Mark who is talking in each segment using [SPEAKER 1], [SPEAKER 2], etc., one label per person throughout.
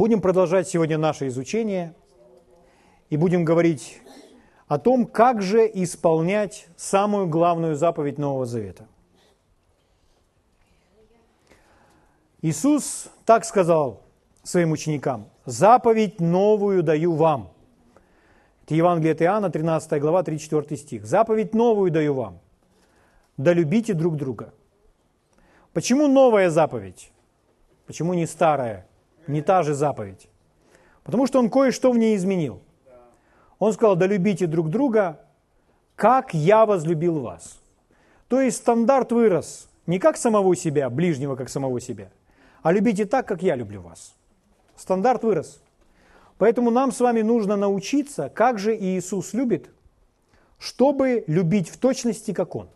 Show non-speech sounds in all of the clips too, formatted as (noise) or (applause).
[SPEAKER 1] Будем продолжать сегодня наше изучение и будем говорить о том, как же исполнять самую главную заповедь Нового Завета. Иисус так сказал своим ученикам, «Заповедь новую даю вам». Это Евангелие от Иоанна, 13 глава, 34 стих. «Заповедь новую даю вам, да любите друг друга». Почему новая заповедь? Почему не старая, не та же заповедь? Потому что он кое-что в ней изменил – он сказал, да любите друг друга, как я возлюбил вас. То есть стандарт вырос не как самого себя, ближнего как самого себя, а любите так, как я люблю вас. Стандарт вырос. Поэтому нам с вами нужно научиться, как же Иисус любит, чтобы любить в точности, как Он.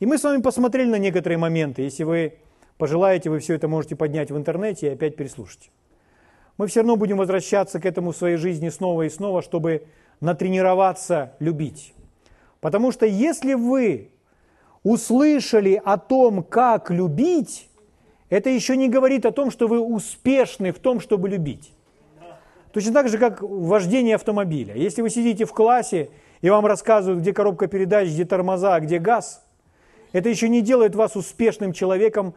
[SPEAKER 1] И мы с вами посмотрели на некоторые моменты. Если вы пожелаете, вы все это можете поднять в интернете и опять переслушать мы все равно будем возвращаться к этому в своей жизни снова и снова, чтобы натренироваться любить. Потому что если вы услышали о том, как любить, это еще не говорит о том, что вы успешны в том, чтобы любить. Точно так же, как вождение автомобиля. Если вы сидите в классе и вам рассказывают, где коробка передач, где тормоза, а где газ, это еще не делает вас успешным человеком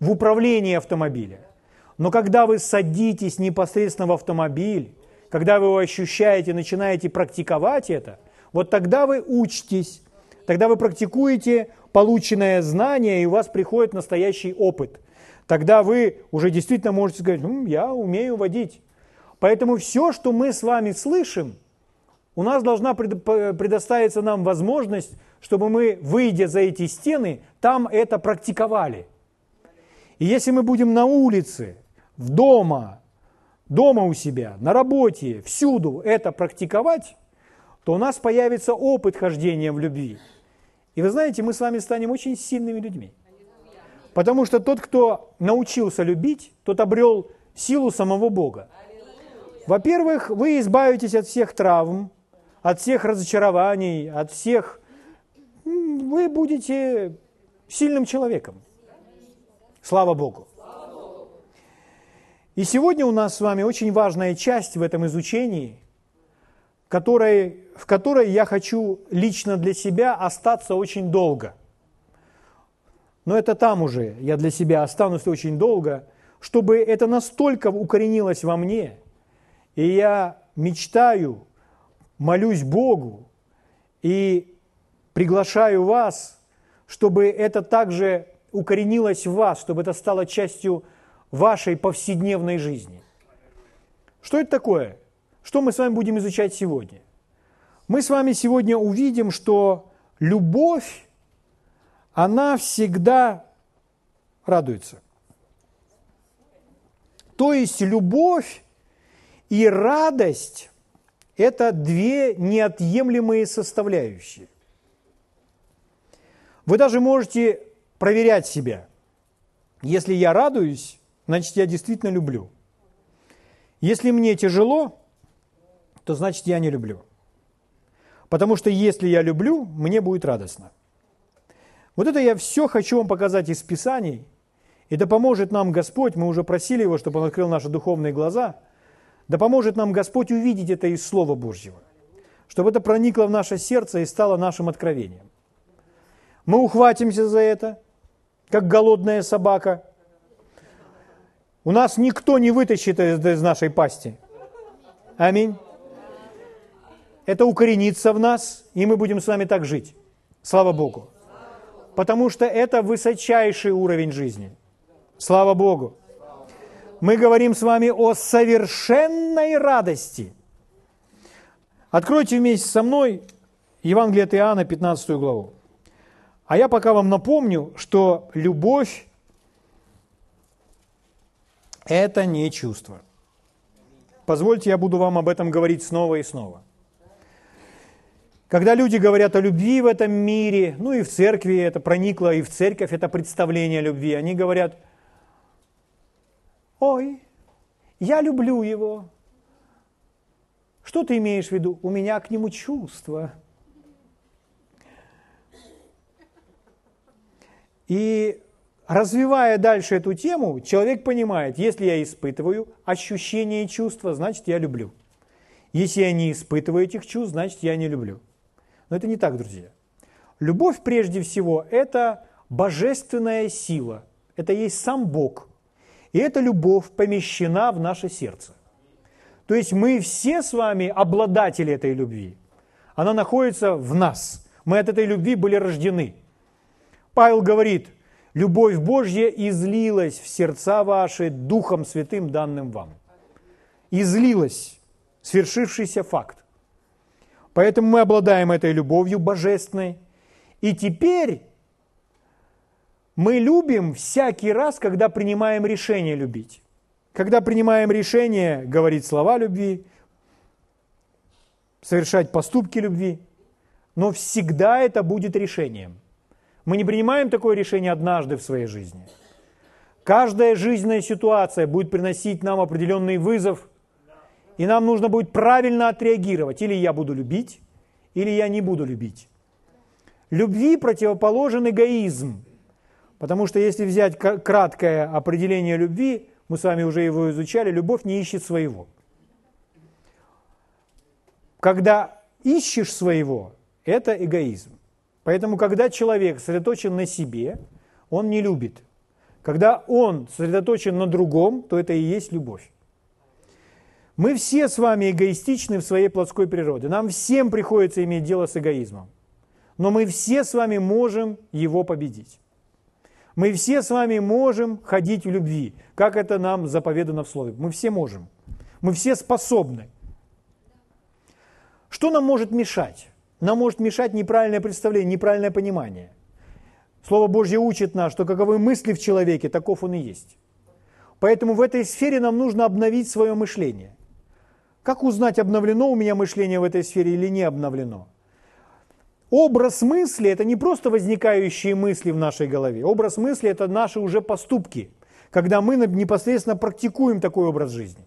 [SPEAKER 1] в управлении автомобиля. Но когда вы садитесь непосредственно в автомобиль, когда вы его ощущаете, начинаете практиковать это, вот тогда вы учитесь, тогда вы практикуете полученное знание, и у вас приходит настоящий опыт. Тогда вы уже действительно можете сказать, «М, я умею водить. Поэтому все, что мы с вами слышим, у нас должна предоставиться нам возможность, чтобы мы, выйдя за эти стены, там это практиковали. И если мы будем на улице, в дома, дома у себя, на работе, всюду это практиковать, то у нас появится опыт хождения в любви. И вы знаете, мы с вами станем очень сильными людьми. Потому что тот, кто научился любить, тот обрел силу самого Бога. Во-первых, вы избавитесь от всех травм, от всех разочарований, от всех... Вы будете сильным человеком. Слава Богу. И сегодня у нас с вами очень важная часть в этом изучении, которой, в которой я хочу лично для себя остаться очень долго. Но это там уже я для себя останусь очень долго, чтобы это настолько укоренилось во мне, и я мечтаю, молюсь Богу и приглашаю вас, чтобы это также укоренилось в вас, чтобы это стало частью вашей повседневной жизни. Что это такое? Что мы с вами будем изучать сегодня? Мы с вами сегодня увидим, что любовь, она всегда радуется. То есть любовь и радость – это две неотъемлемые составляющие. Вы даже можете проверять себя. Если я радуюсь, значит, я действительно люблю. Если мне тяжело, то значит, я не люблю. Потому что если я люблю, мне будет радостно. Вот это я все хочу вам показать из Писаний. И да поможет нам Господь, мы уже просили Его, чтобы Он открыл наши духовные глаза, да поможет нам Господь увидеть это из Слова Божьего, чтобы это проникло в наше сердце и стало нашим откровением. Мы ухватимся за это, как голодная собака – у нас никто не вытащит из нашей пасти. Аминь. Это укоренится в нас, и мы будем с вами так жить. Слава Богу. Потому что это высочайший уровень жизни. Слава Богу. Мы говорим с вами о совершенной радости. Откройте вместе со мной Евангелие от Иоанна, 15 главу. А я пока вам напомню, что любовь это не чувство. Позвольте, я буду вам об этом говорить снова и снова. Когда люди говорят о любви в этом мире, ну и в церкви это проникло, и в церковь это представление любви, они говорят, ой, я люблю его. Что ты имеешь в виду? У меня к нему чувство. И развивая дальше эту тему, человек понимает, если я испытываю ощущения и чувства, значит я люблю. Если я не испытываю этих чувств, значит я не люблю. Но это не так, друзья. Любовь прежде всего – это божественная сила, это есть сам Бог. И эта любовь помещена в наше сердце. То есть мы все с вами обладатели этой любви. Она находится в нас. Мы от этой любви были рождены. Павел говорит, любовь Божья излилась в сердца ваши Духом Святым, данным вам. Излилась, свершившийся факт. Поэтому мы обладаем этой любовью божественной. И теперь мы любим всякий раз, когда принимаем решение любить. Когда принимаем решение говорить слова любви, совершать поступки любви, но всегда это будет решением. Мы не принимаем такое решение однажды в своей жизни. Каждая жизненная ситуация будет приносить нам определенный вызов, и нам нужно будет правильно отреагировать. Или я буду любить, или я не буду любить. Любви противоположен эгоизм. Потому что если взять краткое определение любви, мы с вами уже его изучали, любовь не ищет своего. Когда ищешь своего, это эгоизм. Поэтому, когда человек сосредоточен на себе, он не любит. Когда он сосредоточен на другом, то это и есть любовь. Мы все с вами эгоистичны в своей плотской природе. Нам всем приходится иметь дело с эгоизмом. Но мы все с вами можем его победить. Мы все с вами можем ходить в любви, как это нам заповедано в Слове. Мы все можем. Мы все способны. Что нам может мешать? Нам может мешать неправильное представление, неправильное понимание. Слово Божье учит нас, что каковы мысли в человеке, таков он и есть. Поэтому в этой сфере нам нужно обновить свое мышление. Как узнать, обновлено у меня мышление в этой сфере или не обновлено? Образ мысли – это не просто возникающие мысли в нашей голове. Образ мысли – это наши уже поступки, когда мы непосредственно практикуем такой образ жизни.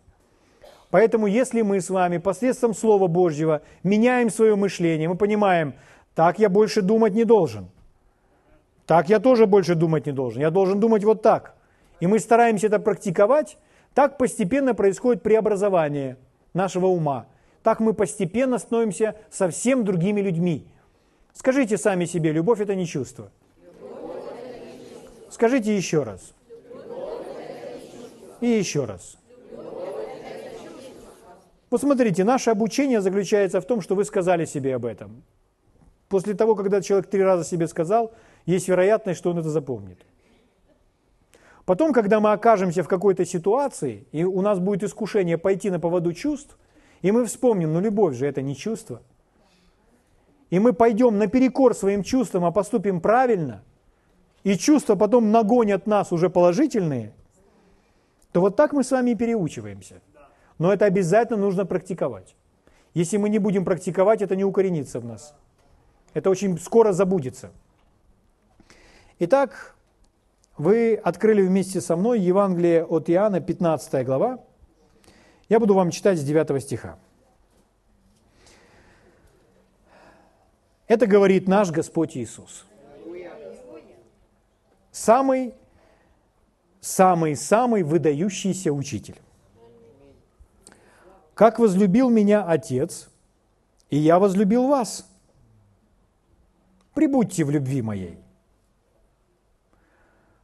[SPEAKER 1] Поэтому если мы с вами посредством Слова Божьего меняем свое мышление, мы понимаем, так я больше думать не должен. Так я тоже больше думать не должен. Я должен думать вот так. И мы стараемся это практиковать, так постепенно происходит преобразование нашего ума. Так мы постепенно становимся совсем другими людьми, Скажите сами себе, любовь это не чувство. Скажите еще раз. И еще раз. Вот смотрите, наше обучение заключается в том, что вы сказали себе об этом. После того, когда человек три раза себе сказал, есть вероятность, что он это запомнит. Потом, когда мы окажемся в какой-то ситуации, и у нас будет искушение пойти на поводу чувств, и мы вспомним, ну любовь же это не чувство – и мы пойдем наперекор своим чувствам, а поступим правильно, и чувства потом нагонят нас уже положительные, то вот так мы с вами и переучиваемся. Но это обязательно нужно практиковать. Если мы не будем практиковать, это не укоренится в нас. Это очень скоро забудется. Итак, вы открыли вместе со мной Евангелие от Иоанна, 15 глава. Я буду вам читать с 9 стиха. Это говорит наш Господь Иисус. Самый, самый, самый выдающийся учитель. Как возлюбил меня Отец, и я возлюбил вас. Прибудьте в любви моей.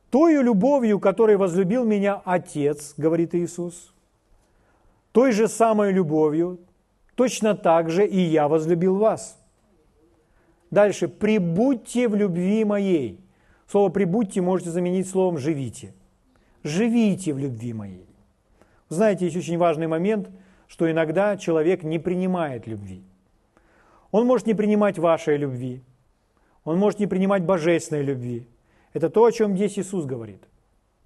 [SPEAKER 1] Тою любовью, которой возлюбил меня Отец, говорит Иисус, той же самой любовью, точно так же и я возлюбил вас. Дальше. «Прибудьте в любви моей». Слово «прибудьте» можете заменить словом «живите». Живите в любви моей. Знаете, есть очень важный момент, что иногда человек не принимает любви. Он может не принимать вашей любви. Он может не принимать божественной любви. Это то, о чем здесь Иисус говорит.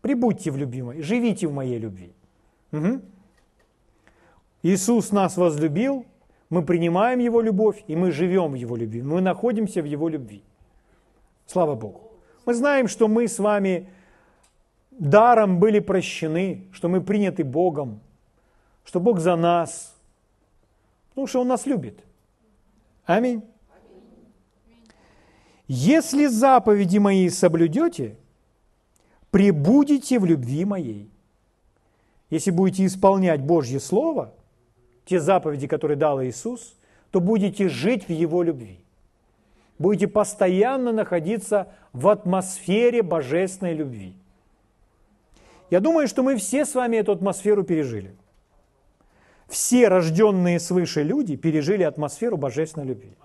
[SPEAKER 1] Прибудьте в любви моей, живите в моей любви. Угу. Иисус нас возлюбил, мы принимаем Его любовь, и мы живем в Его любви. Мы находимся в Его любви. Слава Богу. Мы знаем, что мы с вами даром были прощены, что мы приняты Богом, что Бог за нас, потому что Он нас любит. Аминь. Если заповеди мои соблюдете, прибудете в любви моей. Если будете исполнять Божье Слово, те заповеди, которые дал Иисус, то будете жить в Его любви. Будете постоянно находиться в атмосфере божественной любви. Я думаю, что мы все с вами эту атмосферу пережили. Все рожденные свыше люди пережили атмосферу божественной любви.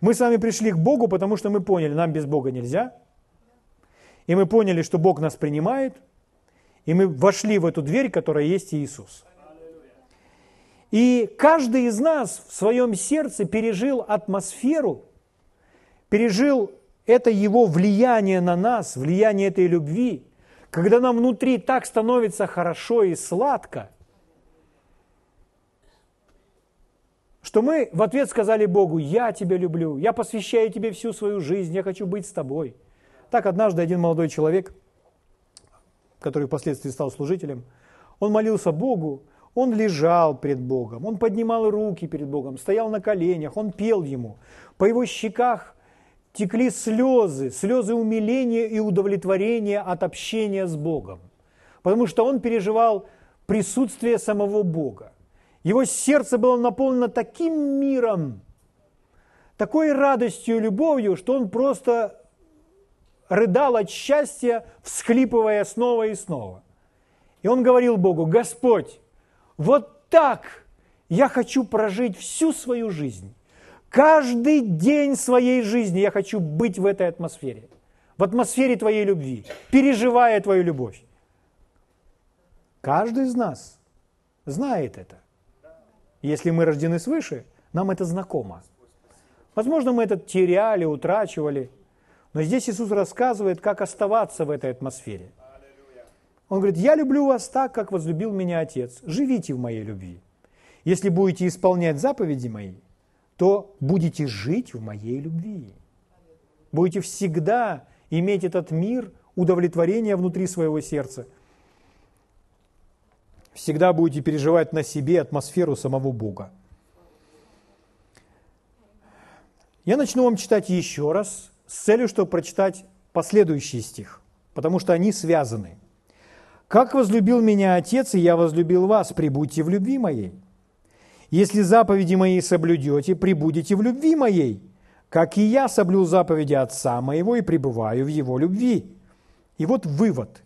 [SPEAKER 1] Мы с вами пришли к Богу, потому что мы поняли, нам без Бога нельзя. И мы поняли, что Бог нас принимает. И мы вошли в эту дверь, которая есть Иисус. И каждый из нас в своем сердце пережил атмосферу, пережил это его влияние на нас, влияние этой любви, когда нам внутри так становится хорошо и сладко, что мы в ответ сказали Богу, я тебя люблю, я посвящаю тебе всю свою жизнь, я хочу быть с тобой. Так однажды один молодой человек, который впоследствии стал служителем, он молился Богу, он лежал пред Богом, он поднимал руки перед Богом, стоял на коленях, он пел ему. По его щеках текли слезы, слезы умиления и удовлетворения от общения с Богом, потому что он переживал присутствие самого Бога. Его сердце было наполнено таким миром, такой радостью и любовью, что он просто рыдал от счастья, всхлипывая снова и снова. И он говорил Богу, Господь, вот так я хочу прожить всю свою жизнь. Каждый день своей жизни я хочу быть в этой атмосфере, в атмосфере Твоей любви, переживая Твою любовь. Каждый из нас знает это. Если мы рождены свыше, нам это знакомо. Возможно, мы это теряли, утрачивали, но здесь Иисус рассказывает, как оставаться в этой атмосфере. Он говорит, я люблю вас так, как возлюбил меня Отец. Живите в моей любви. Если будете исполнять заповеди мои, то будете жить в моей любви. Будете всегда иметь этот мир, удовлетворение внутри своего сердца – всегда будете переживать на себе атмосферу самого Бога. Я начну вам читать еще раз с целью, чтобы прочитать последующий стих, потому что они связаны. «Как возлюбил меня Отец, и я возлюбил вас, прибудьте в любви моей. Если заповеди мои соблюдете, прибудете в любви моей, как и я соблюл заповеди Отца моего и пребываю в его любви». И вот вывод.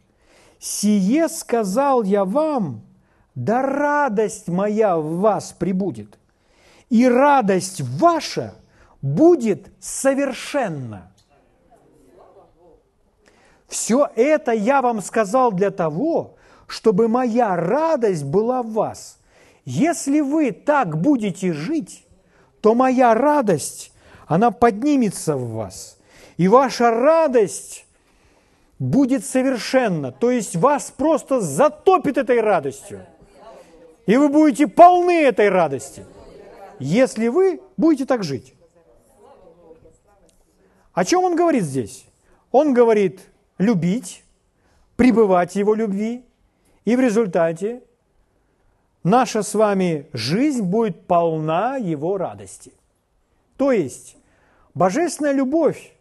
[SPEAKER 1] «Сие сказал я вам, да радость моя в вас прибудет, и радость ваша будет совершенна. Все это я вам сказал для того, чтобы моя радость была в вас. Если вы так будете жить, то моя радость, она поднимется в вас. И ваша радость будет совершенна. То есть вас просто затопит этой радостью. И вы будете полны этой радости, если вы будете так жить. О чем он говорит здесь? Он говорит любить, пребывать в его любви, и в результате наша с вами жизнь будет полна его радости. То есть божественная любовь,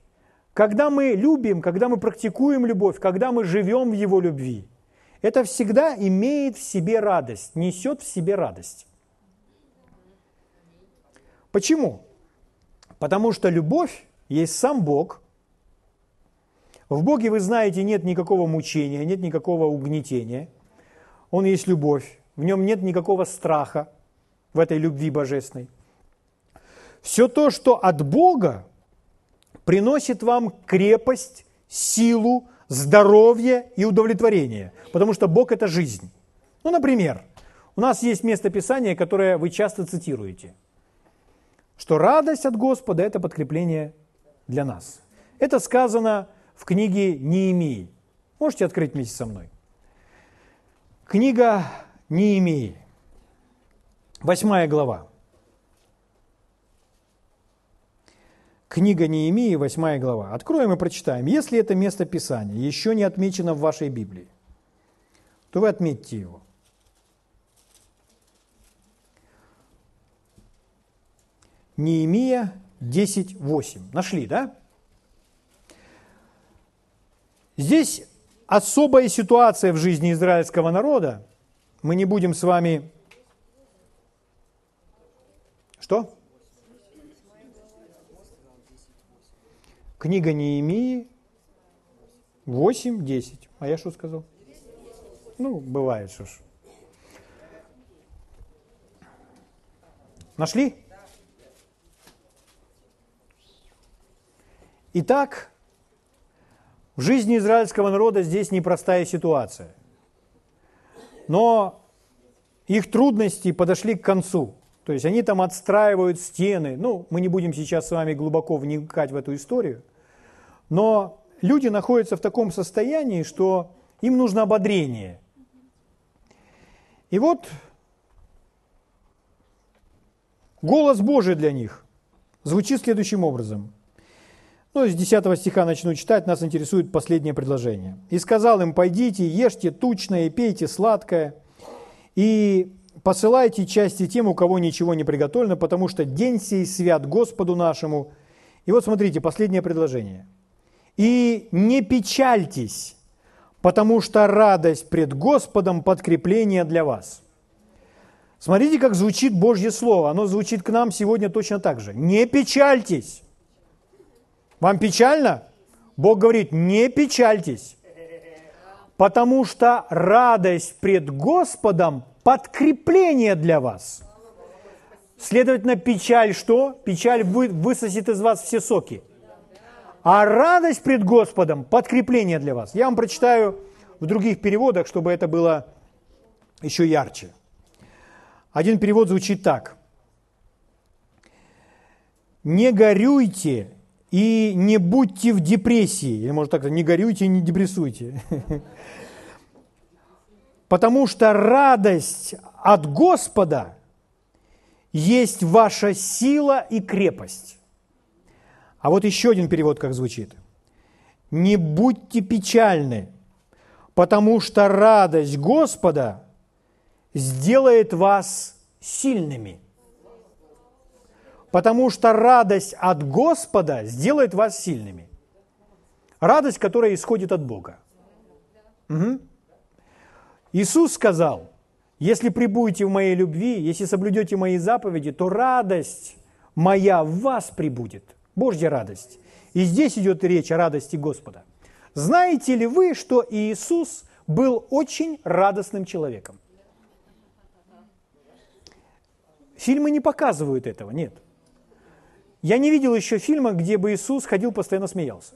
[SPEAKER 1] когда мы любим, когда мы практикуем любовь, когда мы живем в его любви – это всегда имеет в себе радость, несет в себе радость. Почему? Потому что любовь есть сам Бог. В Боге, вы знаете, нет никакого мучения, нет никакого угнетения. Он есть любовь. В нем нет никакого страха в этой любви божественной. Все то, что от Бога, приносит вам крепость, силу, здоровье и удовлетворение, потому что Бог – это жизнь. Ну, например, у нас есть место Писания, которое вы часто цитируете, что радость от Господа – это подкрепление для нас. Это сказано в книге Неемии. Можете открыть вместе со мной. Книга Неемии, восьмая глава. Книга Неемии, 8 глава. Откроем и прочитаем. Если это место Писания еще не отмечено в вашей Библии, то вы отметьте его. Неемия 10.8. Нашли, да? Здесь особая ситуация в жизни израильского народа. Мы не будем с вами... Что? Книга Неемии 8, 10. А я что сказал? Ну, бывает, что ж. Нашли? Итак, в жизни израильского народа здесь непростая ситуация. Но их трудности подошли к концу. То есть они там отстраивают стены. Ну, мы не будем сейчас с вами глубоко вникать в эту историю. Но люди находятся в таком состоянии, что им нужно ободрение. И вот голос Божий для них звучит следующим образом. Ну, с 10 стиха начну читать, нас интересует последнее предложение. «И сказал им, пойдите, ешьте тучное, пейте сладкое, и посылайте части тем, у кого ничего не приготовлено, потому что день сей свят Господу нашему». И вот смотрите, последнее предложение. «И не печальтесь, потому что радость пред Господом – подкрепление для вас». Смотрите, как звучит Божье Слово. Оно звучит к нам сегодня точно так же. «Не печальтесь». Вам печально? Бог говорит, не печальтесь, потому что радость пред Господом – подкрепление для вас. Следовательно, печаль что? Печаль высосет из вас все соки. А радость пред Господом – подкрепление для вас. Я вам прочитаю в других переводах, чтобы это было еще ярче. Один перевод звучит так. «Не горюйте и не будьте в депрессии, или может так, не горюйте и не депрессуйте. (laughs) Потому что радость от Господа есть ваша сила и крепость. А вот еще один перевод как звучит. Не будьте печальны, потому что радость Господа сделает вас сильными – потому что радость от Господа сделает вас сильными. Радость, которая исходит от Бога. Угу. Иисус сказал, если прибудете в моей любви, если соблюдете мои заповеди, то радость моя в вас прибудет. Божья радость. И здесь идет речь о радости Господа. Знаете ли вы, что Иисус был очень радостным человеком? Фильмы не показывают этого, нет. Я не видел еще фильма, где бы Иисус ходил, постоянно смеялся.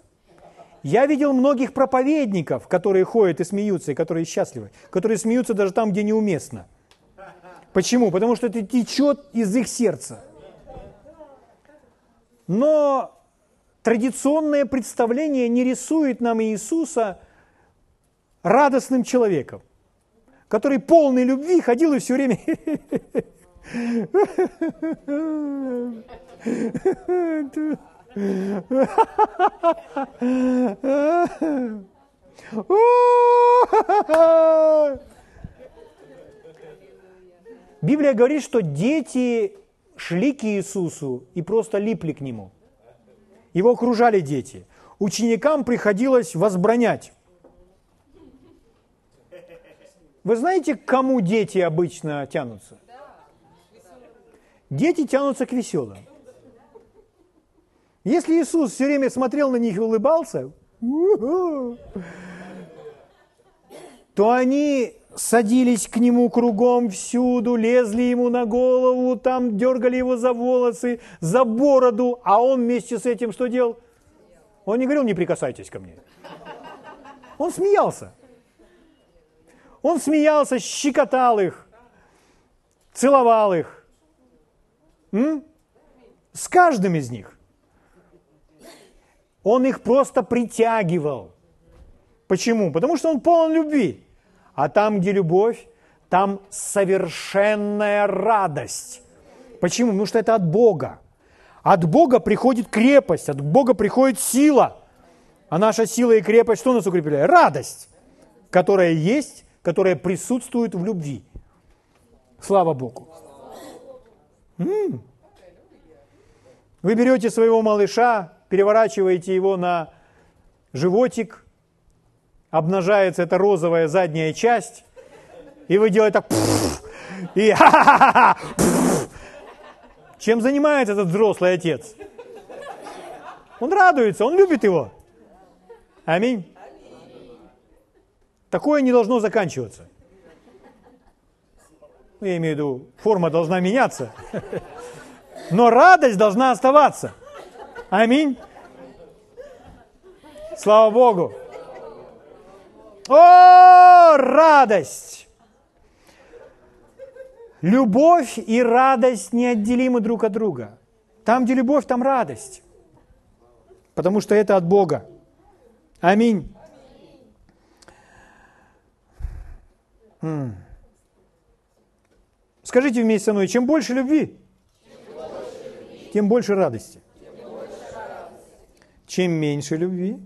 [SPEAKER 1] Я видел многих проповедников, которые ходят и смеются, и которые счастливы, которые смеются даже там, где неуместно. Почему? Потому что это течет из их сердца. Но традиционное представление не рисует нам Иисуса радостным человеком, который полный любви ходил и все время (laughs) Библия говорит, что дети шли к Иисусу и просто липли к Нему. Его окружали дети. Ученикам приходилось возбранять. Вы знаете, к кому дети обычно тянутся? Дети тянутся к веселым. Если Иисус все время смотрел на них и улыбался, то они садились к нему кругом всюду, лезли ему на голову, там дергали его за волосы, за бороду, а он вместе с этим что делал? Он не говорил, не прикасайтесь ко мне. Он смеялся. Он смеялся, щекотал их, целовал их. М? С каждым из них. Он их просто притягивал. Почему? Потому что он полон любви. А там, где любовь, там совершенная радость. Почему? Потому что это от Бога. От Бога приходит крепость, от Бога приходит сила. А наша сила и крепость что нас укрепляет? Радость, которая есть, которая присутствует в любви. Слава Богу. М-м. Вы берете своего малыша, переворачиваете его на животик, обнажается эта розовая задняя часть, и вы делаете так, и чем занимается этот взрослый отец? Он радуется, он любит его. Аминь. Такое не должно заканчиваться. Ну, я имею в виду, форма должна меняться. Но радость должна оставаться. Аминь. Слава Богу. О, радость! Любовь и радость неотделимы друг от друга. Там, где любовь, там радость. Потому что это от Бога. Аминь. Скажите вместе со мной, чем больше любви, тем больше радости. Чем меньше любви,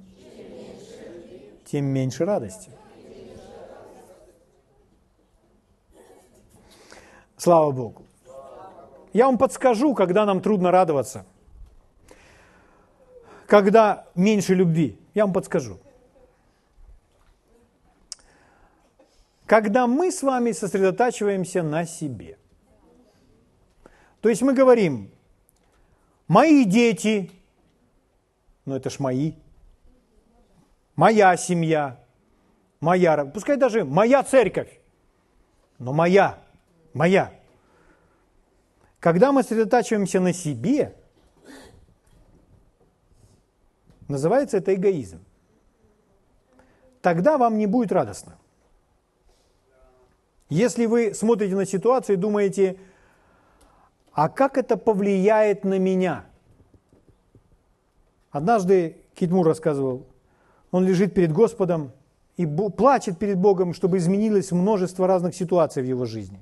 [SPEAKER 1] тем меньше радости. Слава Богу. Я вам подскажу, когда нам трудно радоваться. Когда меньше любви. Я вам подскажу. Когда мы с вами сосредотачиваемся на себе. То есть мы говорим, мои дети, ну это ж мои, моя семья, моя, пускай даже моя церковь, но моя, моя. Когда мы сосредотачиваемся на себе, называется это эгоизм. Тогда вам не будет радостно. Если вы смотрите на ситуацию и думаете, а как это повлияет на меня? Однажды Китмур рассказывал, он лежит перед Господом и плачет перед Богом, чтобы изменилось множество разных ситуаций в его жизни.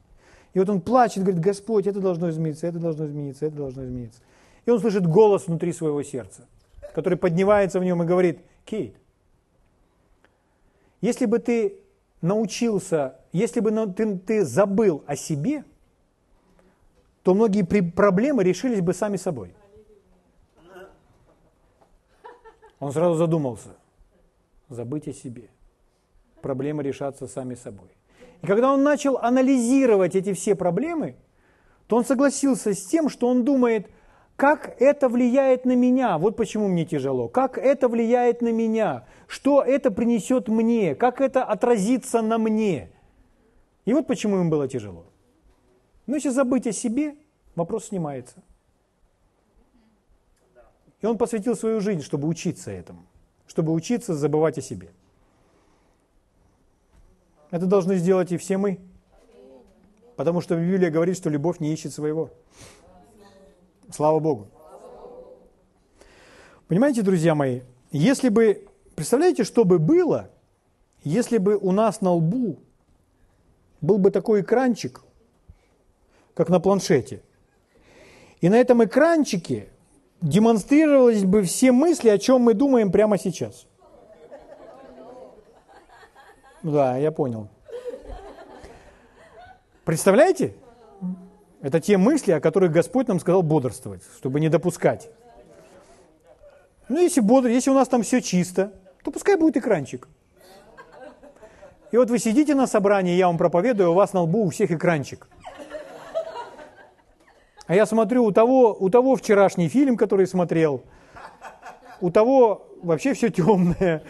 [SPEAKER 1] И вот он плачет, говорит, Господь, это должно измениться, это должно измениться, это должно измениться. И он слышит голос внутри своего сердца, который поднимается в нем и говорит, Кейт, если бы ты научился, если бы ты, ты забыл о себе, то многие проблемы решились бы сами собой. Он сразу задумался забыть о себе. Проблемы решатся сами собой. И когда он начал анализировать эти все проблемы, то он согласился с тем, что он думает, как это влияет на меня, вот почему мне тяжело, как это влияет на меня, что это принесет мне, как это отразится на мне. И вот почему им было тяжело. Но если забыть о себе, вопрос снимается. И он посвятил свою жизнь, чтобы учиться этому чтобы учиться забывать о себе. Это должны сделать и все мы. Потому что Библия говорит, что любовь не ищет своего. Слава Богу. Понимаете, друзья мои, если бы, представляете, что бы было, если бы у нас на лбу был бы такой экранчик, как на планшете, и на этом экранчике демонстрировались бы все мысли, о чем мы думаем прямо сейчас. Да, я понял. Представляете? Это те мысли, о которых Господь нам сказал бодрствовать, чтобы не допускать. Ну, если, бодр, если у нас там все чисто, то пускай будет экранчик. И вот вы сидите на собрании, я вам проповедую, у вас на лбу у всех экранчик. А я смотрю, у того, у того вчерашний фильм, который смотрел, у того вообще все темное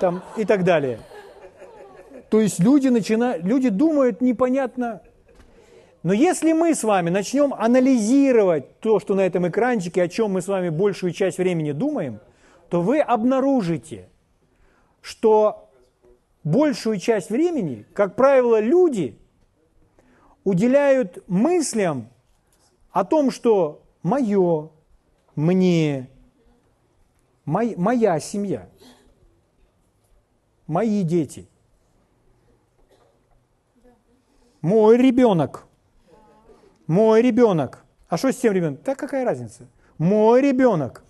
[SPEAKER 1] там, и так далее. То есть люди, начинают, люди думают непонятно. Но если мы с вами начнем анализировать то, что на этом экранчике, о чем мы с вами большую часть времени думаем, то вы обнаружите, что большую часть времени, как правило, люди уделяют мыслям о том, что мое, мне, моя семья, мои дети, мой ребенок, мой ребенок. А что с тем ребенком? Так какая разница? Мой ребенок.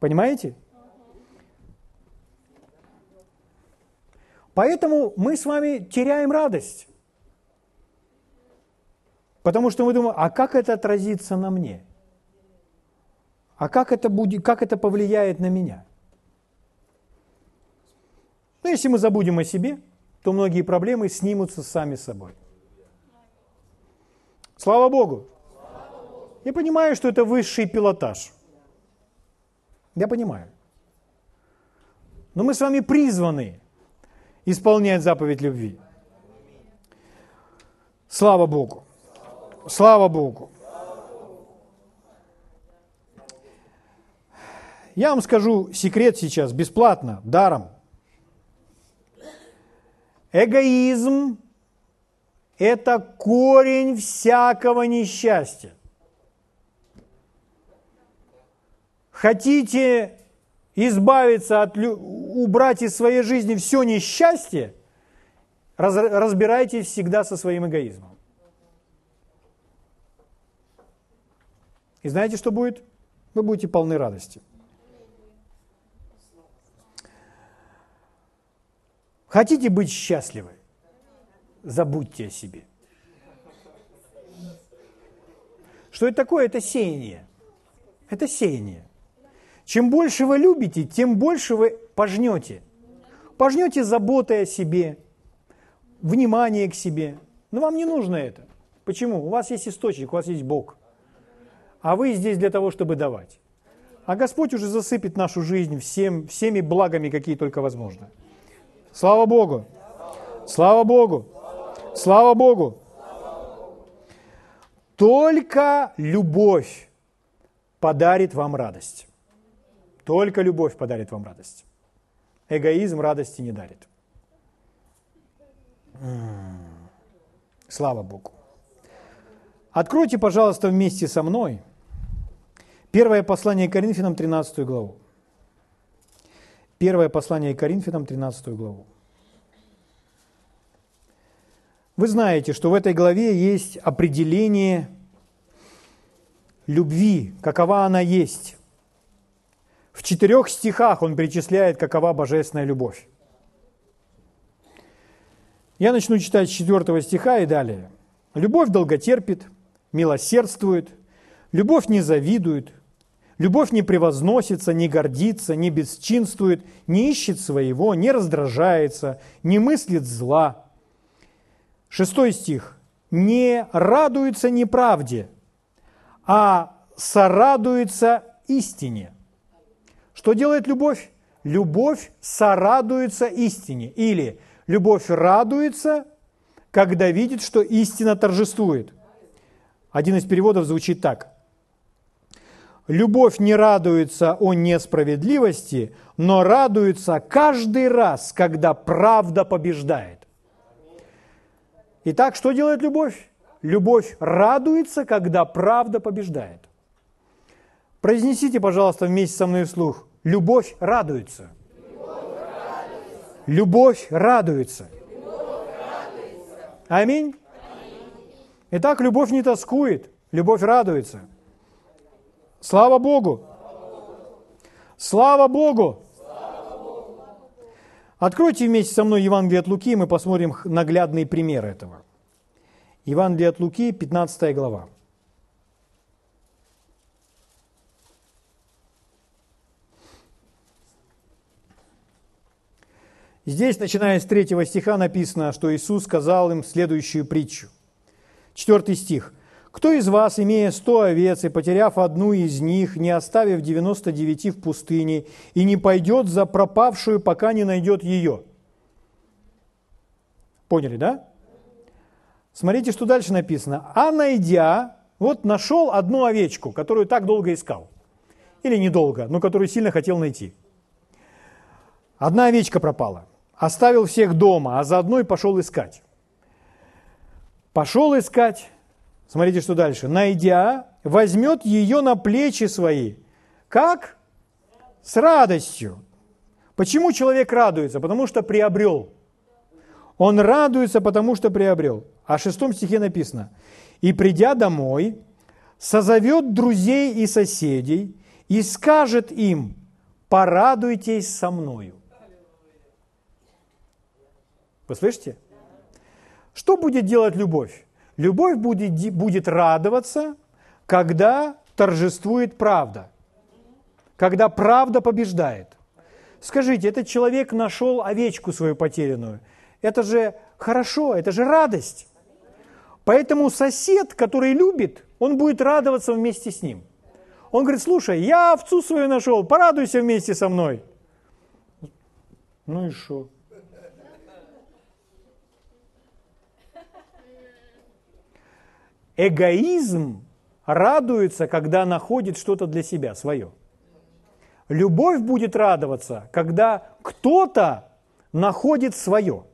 [SPEAKER 1] Понимаете? Поэтому мы с вами теряем радость. Потому что мы думаем, а как это отразится на мне? А как это, будет, как это повлияет на меня? Но если мы забудем о себе, то многие проблемы снимутся сами собой. Слава Богу! Я понимаю, что это высший пилотаж. Я понимаю. Но мы с вами призваны исполнять заповедь любви. Слава Богу! Слава Богу! Я вам скажу секрет сейчас, бесплатно, даром. Эгоизм – это корень всякого несчастья. Хотите избавиться от, убрать из своей жизни все несчастье, раз, разбирайтесь всегда со своим эгоизмом. И знаете, что будет? Вы будете полны радости. Хотите быть счастливы? Забудьте о себе. Что это такое? Это сеяние. Это сеяние. Чем больше вы любите, тем больше вы пожнете. Пожнете заботой о себе, внимание к себе. Но вам не нужно это. Почему? У вас есть источник, у вас есть Бог. А вы здесь для того, чтобы давать. А Господь уже засыпет нашу жизнь всем, всеми благами, какие только возможны. Слава Богу! Слава Богу! Слава Богу! Только любовь подарит вам радость. Только любовь подарит вам радость. Эгоизм радости не дарит. Слава Богу. Откройте, пожалуйста, вместе со мной первое послание Коринфянам, 13 главу. Первое послание Коринфянам, 13 главу. Вы знаете, что в этой главе есть определение любви, какова она есть. В четырех стихах он перечисляет, какова божественная любовь. Я начну читать с четвертого стиха и далее. Любовь долготерпит, милосердствует, любовь не завидует, любовь не превозносится, не гордится, не бесчинствует, не ищет своего, не раздражается, не мыслит зла. Шестой стих. Не радуется неправде, а сорадуется истине. Что делает любовь? Любовь сорадуется истине. Или любовь радуется, когда видит, что истина торжествует. Один из переводов звучит так. Любовь не радуется о несправедливости, но радуется каждый раз, когда правда побеждает. Итак, что делает любовь? Любовь радуется, когда правда побеждает. Произнесите, пожалуйста, вместе со мной вслух. Любовь радуется. Любовь радуется. Аминь. Итак, любовь не тоскует, любовь радуется. Слава Богу! Слава Богу! Откройте вместе со мной Евангелие от Луки, и мы посмотрим наглядный пример этого. Евангелие от Луки, 15 глава. Здесь, начиная с третьего стиха, написано, что Иисус сказал им следующую притчу. Четвертый стих. «Кто из вас, имея сто овец и потеряв одну из них, не оставив девяносто девяти в пустыне, и не пойдет за пропавшую, пока не найдет ее?» Поняли, да? Смотрите, что дальше написано. «А найдя, вот нашел одну овечку, которую так долго искал». Или недолго, но которую сильно хотел найти. Одна овечка пропала – оставил всех дома, а заодно и пошел искать. Пошел искать, смотрите, что дальше, найдя, возьмет ее на плечи свои. Как? С радостью. Почему человек радуется? Потому что приобрел. Он радуется, потому что приобрел. А в шестом стихе написано, «И придя домой, созовет друзей и соседей и скажет им, порадуйтесь со мною». Вы слышите? Что будет делать любовь? Любовь будет, будет радоваться, когда торжествует правда, когда правда побеждает. Скажите, этот человек нашел овечку свою потерянную. Это же хорошо, это же радость. Поэтому сосед, который любит, он будет радоваться вместе с ним. Он говорит, слушай, я овцу свою нашел, порадуйся вместе со мной. Ну и что? Эгоизм радуется, когда находит что-то для себя свое. Любовь будет радоваться, когда кто-то находит свое.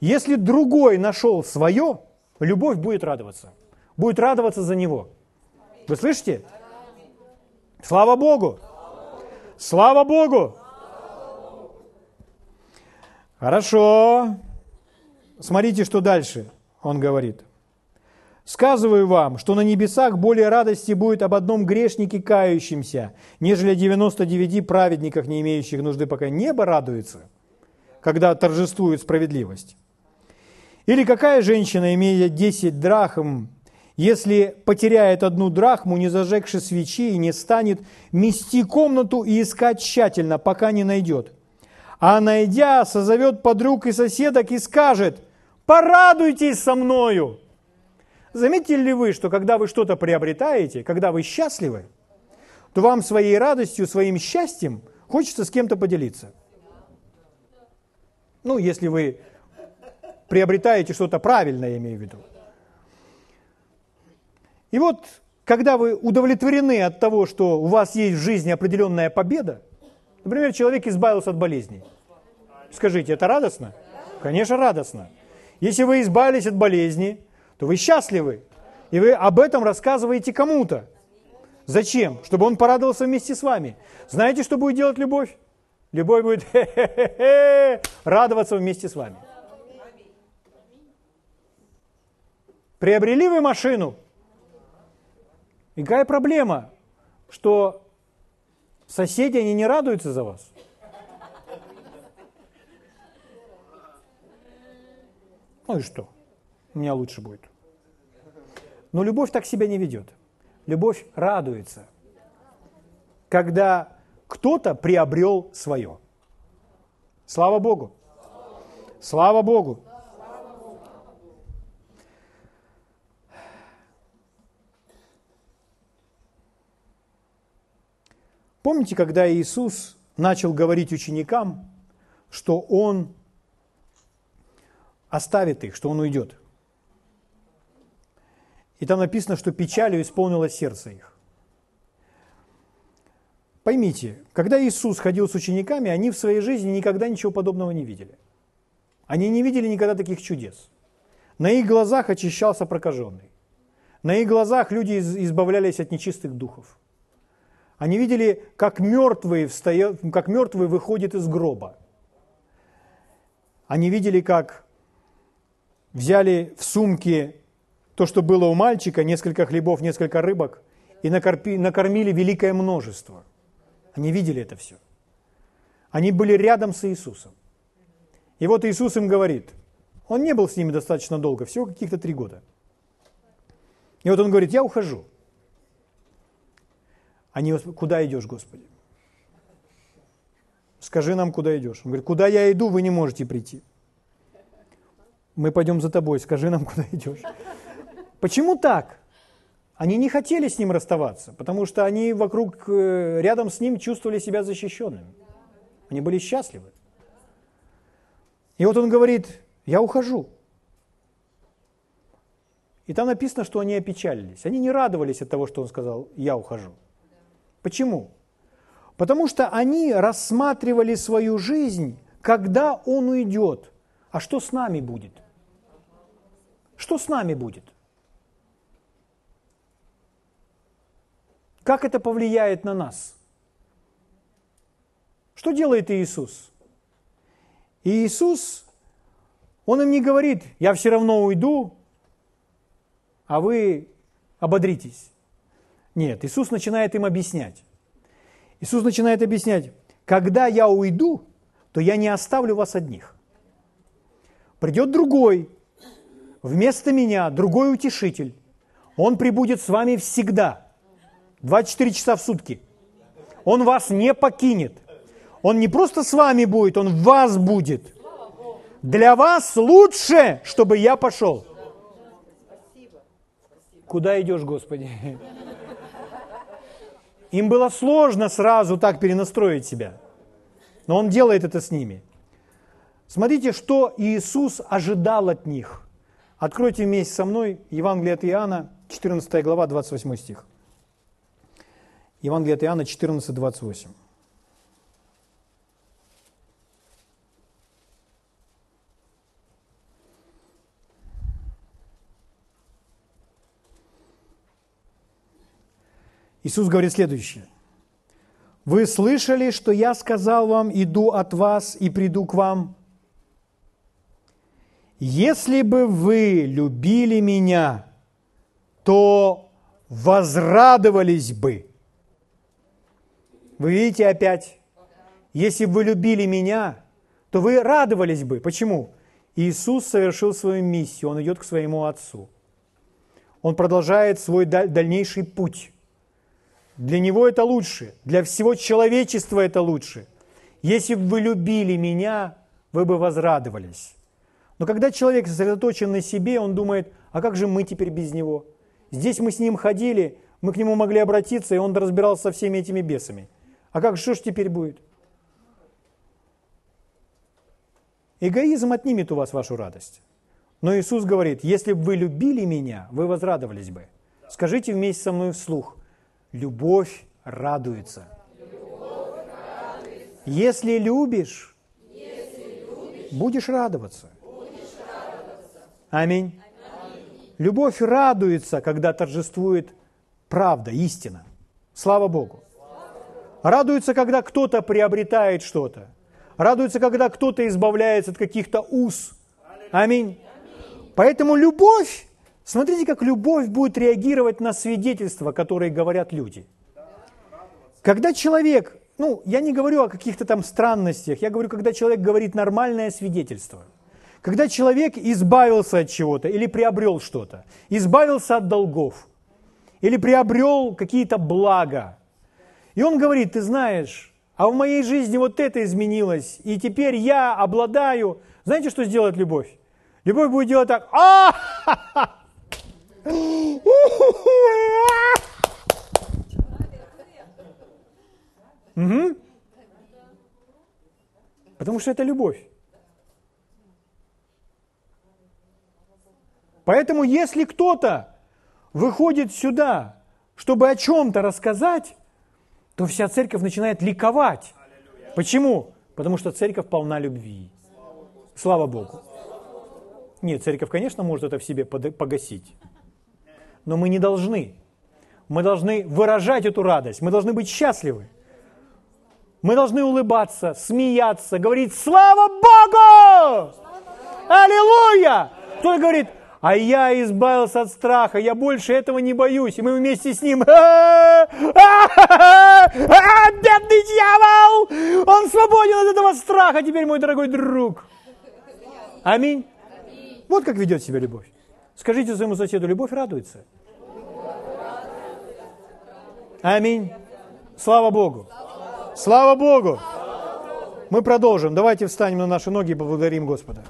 [SPEAKER 1] Если другой нашел свое, любовь будет радоваться. Будет радоваться за него. Вы слышите? Слава Богу! Слава Богу! Хорошо. Смотрите, что дальше он говорит. Сказываю вам, что на небесах более радости будет об одном грешнике кающемся, нежели о 99 праведниках, не имеющих нужды, пока небо радуется, когда торжествует справедливость. Или какая женщина, имея 10 драхм, если потеряет одну драхму, не зажегши свечи, и не станет мести комнату и искать тщательно, пока не найдет. А найдя, созовет подруг и соседок и скажет, «Порадуйтесь со мною!» Заметили ли вы, что когда вы что-то приобретаете, когда вы счастливы, то вам своей радостью, своим счастьем хочется с кем-то поделиться? Ну, если вы приобретаете что-то правильное, я имею в виду. И вот, когда вы удовлетворены от того, что у вас есть в жизни определенная победа, например, человек избавился от болезней, скажите, это радостно? Конечно, радостно. Если вы избавились от болезни, то вы счастливы. И вы об этом рассказываете кому-то. Зачем? Чтобы он порадовался вместе с вами. Знаете, что будет делать любовь? Любовь будет (laughs) радоваться вместе с вами. Приобрели вы машину. И какая проблема, что соседи, они не радуются за вас? Ну и что? У меня лучше будет. Но любовь так себя не ведет. Любовь радуется, когда кто-то приобрел свое. Слава Богу! Слава Богу! Помните, когда Иисус начал говорить ученикам, что Он оставит их, что Он уйдет? И там написано, что печалью исполнилось сердце их. Поймите, когда Иисус ходил с учениками, они в своей жизни никогда ничего подобного не видели. Они не видели никогда таких чудес. На их глазах очищался прокаженный. На их глазах люди избавлялись от нечистых духов. Они видели, как мертвый, встает, как мертвый выходит из гроба. Они видели, как взяли в сумке то, что было у мальчика, несколько хлебов, несколько рыбок, и накормили великое множество. Они видели это все. Они были рядом с Иисусом. И вот Иисус им говорит, он не был с ними достаточно долго, всего каких-то три года. И вот он говорит, я ухожу. Они, куда идешь, Господи? Скажи нам, куда идешь. Он говорит, куда я иду, вы не можете прийти. Мы пойдем за тобой, скажи нам, (laughs) куда идешь. Почему так? Они не хотели с ним расставаться, потому что они вокруг, э, рядом с ним чувствовали себя защищенными. Они были счастливы. И вот он говорит, я ухожу. И там написано, что они опечалились. Они не радовались от того, что он сказал, я ухожу. Почему? Потому что они рассматривали свою жизнь, когда он уйдет. А что с нами будет? Что с нами будет? Как это повлияет на нас? Что делает Иисус? И Иисус, Он им не говорит, я все равно уйду, а вы ободритесь. Нет, Иисус начинает им объяснять. Иисус начинает объяснять, когда я уйду, то я не оставлю вас одних. Придет другой, вместо меня, другой утешитель. Он прибудет с вами всегда – 24 часа в сутки. Он вас не покинет. Он не просто с вами будет, Он в вас будет. Для вас лучше, чтобы я пошел. Куда идешь, Господи? Им было сложно сразу так перенастроить себя. Но Он делает это с ними. Смотрите, что Иисус ожидал от них. Откройте вместе со мной Евангелие от Иоанна, 14 глава, 28 стих. Евангелие от Иоанна 14, 28. Иисус говорит следующее. Вы слышали, что я сказал вам, иду от вас и приду к вам? Если бы вы любили меня, то возрадовались бы. Вы видите опять, если бы вы любили меня, то вы радовались бы. Почему? Иисус совершил свою миссию, Он идет к своему Отцу. Он продолжает свой дальнейший путь. Для него это лучше, для всего человечества это лучше. Если бы вы любили меня, вы бы возрадовались. Но когда человек сосредоточен на себе, он думает, а как же мы теперь без него? Здесь мы с ним ходили, мы к нему могли обратиться, и он разбирался со всеми этими бесами. А как, что ж теперь будет? Эгоизм отнимет у вас вашу радость. Но Иисус говорит, если бы вы любили меня, вы возрадовались бы. Скажите вместе со мной вслух, Любовь радуется. Если, любишь, будешь радоваться. Аминь. Любовь радуется, когда торжествует правда, истина. Слава Богу. Радуется, когда кто-то приобретает что-то. Радуется, когда кто-то избавляется от каких-то уз. Аминь. Поэтому любовь Смотрите, как любовь будет реагировать на свидетельства, которые говорят люди. Когда человек, ну, я не говорю о каких-то там странностях, я говорю, когда человек говорит нормальное свидетельство. Когда человек избавился от чего-то или приобрел что-то, избавился от долгов, или приобрел какие-то блага. И он говорит, ты знаешь, а в моей жизни вот это изменилось, и теперь я обладаю. Знаете, что сделает любовь? Любовь будет делать так, Угу. Потому что это любовь. Поэтому если кто-то выходит сюда, чтобы о чем-то рассказать, то вся церковь начинает ликовать. Почему? Потому что церковь полна любви. Слава Богу. Нет, церковь, конечно, может это в себе погасить но мы не должны. Мы должны выражать эту радость, мы должны быть счастливы. Мы должны улыбаться, смеяться, говорить «Слава Богу!» Аллилуйя! Кто говорит, а я избавился от страха, я больше этого не боюсь. И мы вместе с ним, бедный дьявол, он свободен от этого страха, теперь мой дорогой друг. Аминь. Вот как ведет себя любовь. Скажите своему соседу, любовь радуется. Аминь. Слава Богу. Слава Богу. Мы продолжим. Давайте встанем на наши ноги и поблагодарим Господа.